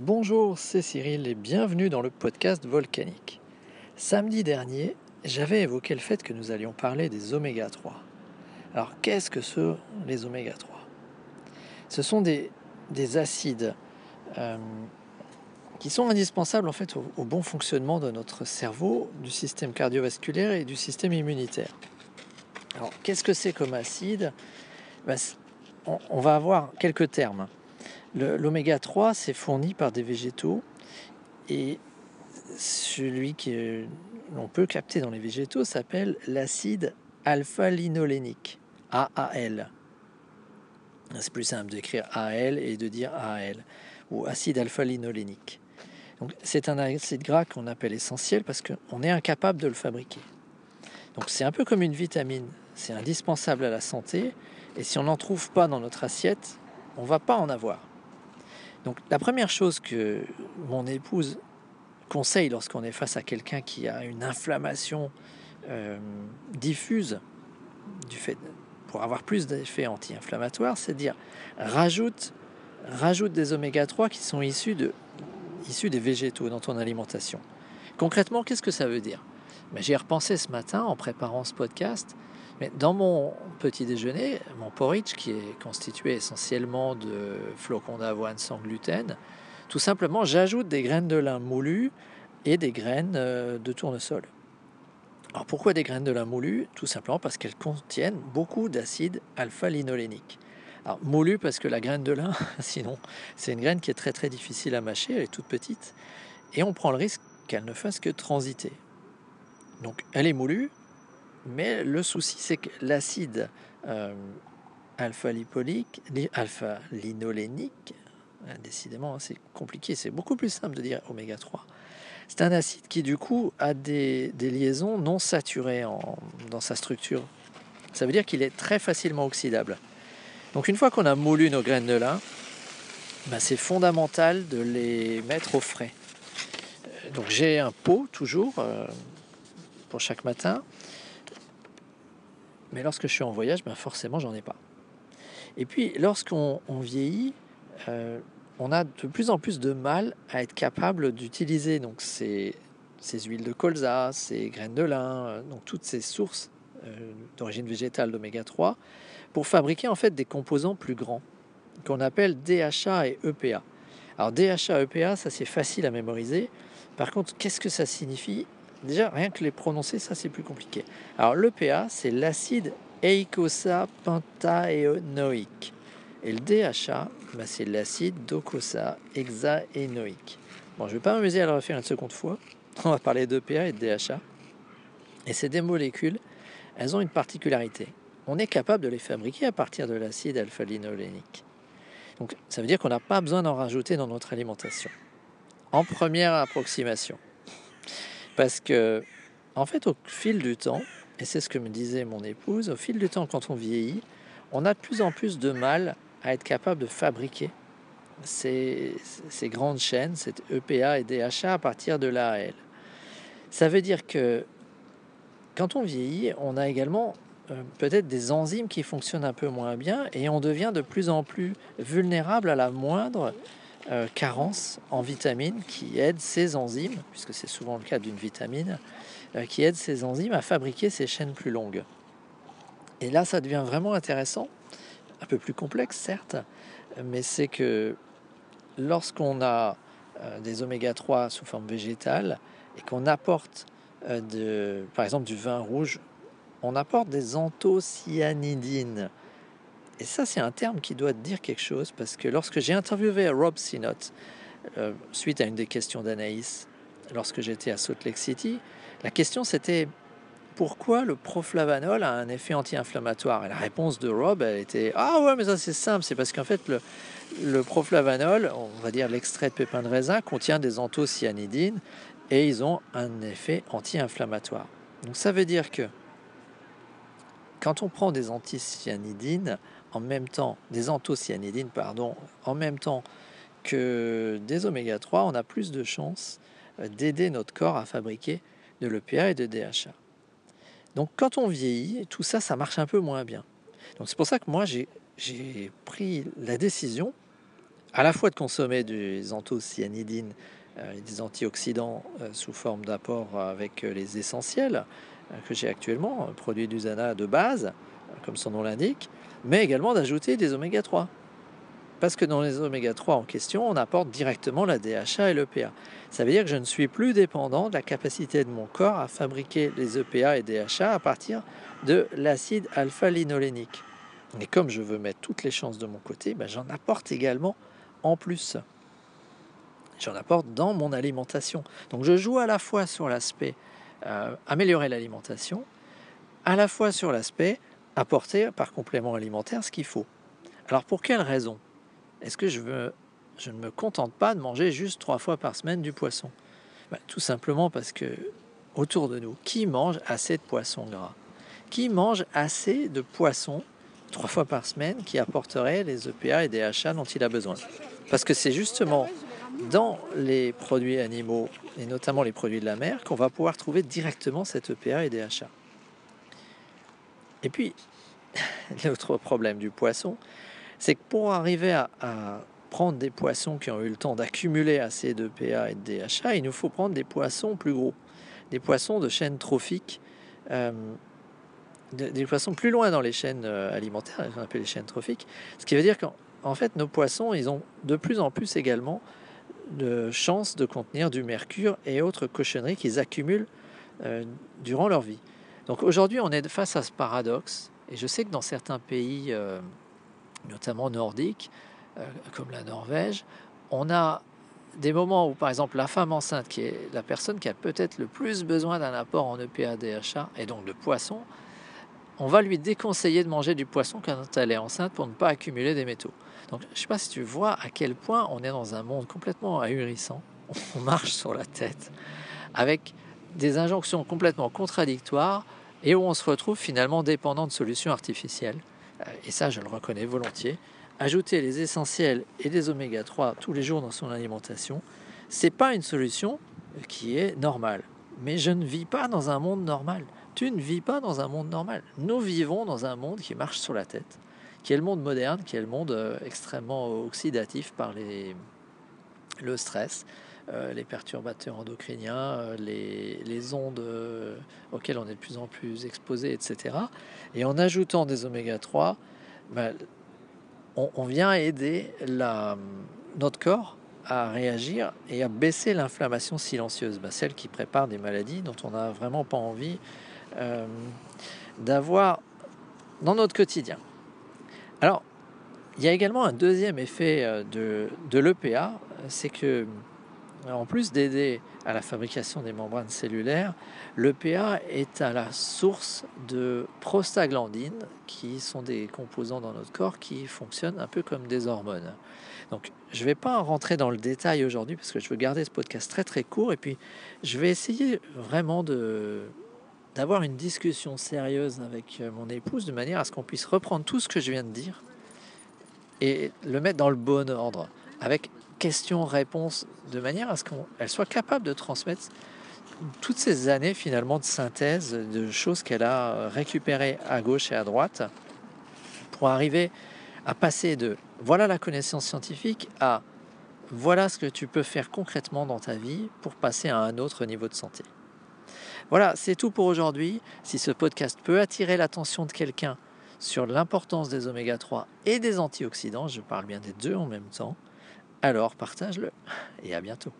Bonjour, c'est Cyril et bienvenue dans le podcast Volcanique. Samedi dernier, j'avais évoqué le fait que nous allions parler des oméga 3. Alors, qu'est-ce que sont les oméga 3 Ce sont des, acides euh, qui sont indispensables en fait au, bon fonctionnement de notre cerveau, du système cardiovasculaire et du système immunitaire. Alors, qu'est-ce que c'est comme acide? Ben, on va avoir quelques termes. L'oméga 3, c'est fourni par des végétaux et celui que l'on peut capter dans les végétaux s'appelle l'acide alpha-linolénique, AAL. C'est plus simple d'écrire AL et de dire AL, ou acide alpha-linolénique. C'est un acide gras qu'on appelle essentiel parce qu'on est incapable de le fabriquer. Donc c'est un peu comme une vitamine, c'est indispensable à la santé, et si on n'en trouve pas dans notre assiette, on ne va pas en avoir. Donc la première chose que mon épouse conseille lorsqu'on est face à quelqu'un qui a une inflammation euh, diffuse du fait pour avoir plus d'effets anti-inflammatoires, c'est de dire rajoute, rajoute des oméga 3 qui sont issus, de, issus des végétaux dans ton alimentation. Concrètement, qu'est-ce que ça veut dire? Mais J'y ai repensé ce matin en préparant ce podcast. Mais dans mon petit déjeuner, mon porridge, qui est constitué essentiellement de flocons d'avoine sans gluten, tout simplement, j'ajoute des graines de lin moulues et des graines euh, de tournesol. Alors pourquoi des graines de lin moulues Tout simplement parce qu'elles contiennent beaucoup d'acide alpha-linolénique. Alors moulu parce que la graine de lin, sinon, c'est une graine qui est très très difficile à mâcher, elle est toute petite, et on prend le risque qu'elle ne fasse que transiter. Donc elle est moulue, mais le souci, c'est que l'acide euh, alpha-lipolique, alpha-linolénique, hein, décidément, c'est compliqué, c'est beaucoup plus simple de dire oméga 3. C'est un acide qui, du coup, a des, liaisons non saturées dans sa structure. Ça veut dire qu'il est très facilement oxydable. Donc, une fois qu'on a moulu nos graines de lin, ben, c'est fondamental de les mettre au frais. Euh, donc, j'ai un pot toujours euh, pour chaque matin mais lorsque je suis en voyage, ben forcément, j'en ai pas. Et puis, lorsqu'on vieillit, euh, on a de plus en plus de mal à être capable d'utiliser donc ces, huiles de colza, ces graines de lin, euh, donc toutes ces sources euh, d'origine végétale d'oméga 3 pour fabriquer en fait des composants plus grands qu'on appelle DHA et EPA. Alors DHA, EPA, ça c'est facile à mémoriser. Par contre, qu'est-ce que ça signifie? Déjà, rien que les prononcer, ça c'est plus compliqué. Alors l'EPA, c'est l'acide eicosapentaénoïque. Et le DHA, bah, c'est l'acide docosahexaénoïque. Bon, je ne vais pas m'amuser à le refaire une seconde fois. On va parler d'EPA et de DHA. Et ces deux molécules, elles ont une particularité. On est capable de les fabriquer à partir de l'acide alpha-linolénique. Donc ça veut dire qu'on n'a pas besoin d'en rajouter dans notre alimentation. En première approximation. Parce que, en fait, au fil du temps, et c'est ce que me disait mon épouse, au fil du temps, quand on vieillit, on a de plus en plus de mal à être capable de fabriquer ces, grandes chaînes, cette EPA et DHA à partir de l'AL. Ça veut dire que quand on vieillit, on a également euh, peut-être des enzymes qui fonctionnent un peu moins bien et on devient de plus en plus vulnérable à la moindre euh, carence en vitamines qui aident ces enzymes, puisque c'est souvent le cas d'une vitamine, euh, qui aident ces enzymes à fabriquer ces chaînes plus longues. Et là, ça devient vraiment intéressant, un peu plus complexe certes, mais c'est que lorsqu'on a euh, des oméga 3 sous forme végétale et qu'on apporte de, par exemple du vin rouge, on apporte des anthocyanidines et ça, c'est un terme qui doit dire quelque chose parce que lorsque j'ai interviewé Rob Sinott, euh, suite à une des questions d'Anaïs, lorsque j'étais à Salt Lake City, la question c'était pourquoi le proflavanol a un effet anti-inflammatoire? Et la réponse de Rob, elle était Ah ouais, mais ça c'est simple, c'est parce qu'en fait, le, le proflavanol, on va dire l'extrait de pépins de raisin, contient des anthocyanidines et ils ont un effet anti-inflammatoire. Donc ça veut dire que quand on prend des anthocyanidines, en même temps, des anthocyanidines, pardon, en même temps que des oméga 3, on a plus de chances euh, d'aider notre corps à fabriquer de l'EPA et de DHA. Donc quand on vieillit, tout ça, ça marche un peu moins bien. Donc c'est pour ça que moi, j'ai pris la décision à la fois de consommer des anthocyanidines euh, et des antioxydants euh, sous forme d'apport avec les essentiels que j'ai actuellement, produits d'usana de base, comme son nom l'indique, mais également d'ajouter des oméga 3. Parce que dans les oméga 3 en question, on apporte directement la DHA et l'EPA. Ça veut dire que je ne suis plus dépendant de la capacité de mon corps à fabriquer les EPA et DHA à partir de l'acide alpha-linolénique. Et comme je veux mettre toutes les chances de mon côté, ben j'en apporte également en plus. J'en apporte dans mon alimentation. Donc je joue à la fois sur l'aspect euh, améliorer l'alimentation, à la fois sur l'aspect apporter par complément alimentaire ce qu'il faut. Alors pour quelle raison? Est-ce que je, ne me contente pas de manger juste trois fois par semaine du poisson? Ben, Tout simplement parce que autour de nous, qui mange assez de poisson gras? Qui mange assez de poisson trois fois par semaine qui apporterait les EPA et DHA dont il a besoin? Parce que c'est justement dans les produits animaux, et notamment les produits de la mer, qu'on va pouvoir trouver directement cette EPA et DHA. Et puis, l'autre problème du poisson, c'est que pour arriver à, prendre des poissons qui ont eu le temps d'accumuler assez de PA et de DHA, il nous faut prendre des poissons plus gros, des poissons de chaînes trophiques, euh, des poissons plus loin dans les chaînes euh, alimentaires, qu'on appelle les chaînes trophiques. Ce qui veut dire qu'en fait, nos poissons, ils ont de plus en plus également de chances de contenir du mercure et autres cochonneries qu'ils accumulent euh, durant leur vie. Donc aujourd'hui, on est face à ce paradoxe, et je sais que dans certains pays notamment nordiques, euh, comme la Norvège, on a des moments où, par exemple, la femme enceinte, qui est la personne qui a peut-être le plus besoin d'un apport en EPA, DHA et donc de poisson, on va lui déconseiller de manger du poisson quand elle est enceinte pour ne pas accumuler des métaux. Donc, je ne sais pas si tu vois à quel point on est dans un monde complètement ahurissant. On marche sur la tête avec des injonctions complètement contradictoires et où on se retrouve finalement dépendant de solutions artificielles. Euh, et ça je le reconnais volontiers, ajouter les essentiels et des oméga 3 tous les jours dans son alimentation, c'est pas une solution qui est normale. Mais je ne vis pas dans un monde normal. Tu ne vis pas dans un monde normal. Nous vivons dans un monde qui marche sur la tête, qui est le monde moderne, qui est le monde euh, extrêmement oxydatif par les, le stress, euh, les perturbateurs endocriniens, les, les ondes auxquelles on est de plus en plus exposé, etc. Et en ajoutant des oméga 3, ben, on, vient aider notre corps à réagir et à baisser l'inflammation silencieuse, ben, celle qui prépare des maladies dont on n'a vraiment pas envie euh, d'avoir dans notre quotidien. Alors, il y a également un deuxième effet euh, de, de l'EPA, c'est que en plus d'aider à la fabrication des membranes cellulaires, l'EPA est à la source de prostaglandines, qui sont des composants dans notre corps qui fonctionnent un peu comme des hormones. Donc, je ne vais pas rentrer dans le détail aujourd'hui parce que je veux garder ce podcast très très court et puis je vais essayer vraiment d'avoir une discussion sérieuse avec mon épouse de manière à ce qu'on puisse reprendre tout ce que je viens de dire et le mettre dans le bon ordre avec questions-réponses de manière à ce qu'elle soit capable de transmettre toutes ces années finalement de synthèse de choses qu'elle a récupérées à gauche et à droite pour arriver à passer de voilà la connaissance scientifique à voilà ce que tu peux faire concrètement dans ta vie pour passer à un autre niveau de santé. Voilà, c'est tout pour aujourd'hui. Si ce podcast peut attirer l'attention de quelqu'un sur l'importance des oméga 3 et des antioxydants, je parle bien des deux en même temps, alors partage-le et à bientôt.